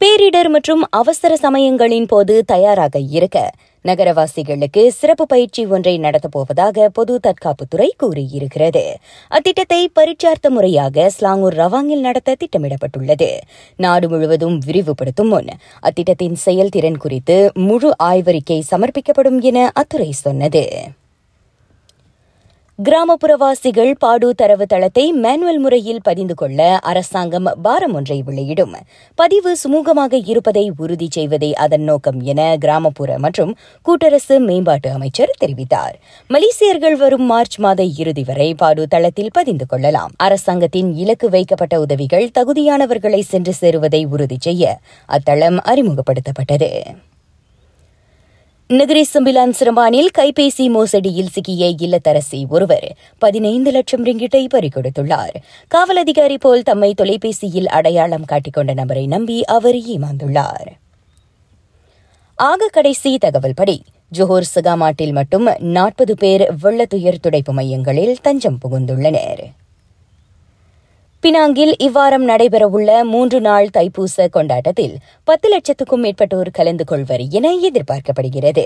பேரிடர் மற்றும் அவசர சமயங்களின் போது தயாராக இருக்க நகரவாசிகளுக்கு சிறப்பு பயிற்சி ஒன்றை நடத்தப்போவதாக பொது தற்காப்புத்துறை கூறியிருக்கிறது. அத்திட்டத்தை பரீட்சார்த்த முறையாக ஸ்லாங்கூர் ரவாங்கில் நடத்த திட்டமிடப்பட்டுள்ளது. நாடு முழுவதும் விரிவுபடுத்தும் முன் அத்திட்டத்தின் செயல்திறன் குறித்து முழு ஆய்வறிக்கை சமர்ப்பிக்கப்படும் என அத்துறை சொன்னது. கிராமப்புறவாசிகள் பாடு தரவு தளத்தை மேனுவல் முறையில் பதிந்து கொள்ள அரசாங்கம் பாரம் ஒன்றை வெளியிடும். பதிவு சுமூகமாக இருப்பதை உறுதி செய்வதே அதன் நோக்கம் என கிராமப்புற மற்றும் கூட்டரசு மேம்பாட்டு அமைச்சர் தெரிவித்தார். மலேசியர்கள் வரும் மார்ச் மாத இறுதி வரை பாடு தளத்தில் பதிந்து கொள்ளலாம். அரசாங்கத்தின் இலக்கு வைக்கப்பட்ட உதவிகள் தகுதியானவர்களை சென்று சேருவதை உறுதி செய்ய அத்தளம் அறிமுகப்படுத்தப்பட்டது. நகரி சம்பிலான் சிரம்பானில் கைபேசி மோசடியில் சிக்கிய இல்லத்தரசி ஒருவர் பதினைந்து லட்சம் ரிங்கிட்டை பறிகொடுத்துள்ளார். காவல் அதிகாரி போல் தம்மை தொலைபேசியில் அடையாளம் காட்டிக்கொண்ட நபரை நம்பி அவர் ஏமாந்துள்ளார். ஆக கடைசி தகவல்படி ஜோஹர் சுகாமாட்டில் மட்டும் நாற்பது பேர் வெள்ளத்துயர் துடைப்பு மையங்களில் தஞ்சம் புகுந்துள்ளனர். பினாங்கில் இவ்வாரம் நடைபெறவுள்ள மூன்று நாள் தைப்பூச கொண்டாட்டத்தில் பத்து லட்சத்துக்கும் மேற்பட்டோர் கலந்து கொள்வர் என எதிர்பார்க்கப்படுகிறது.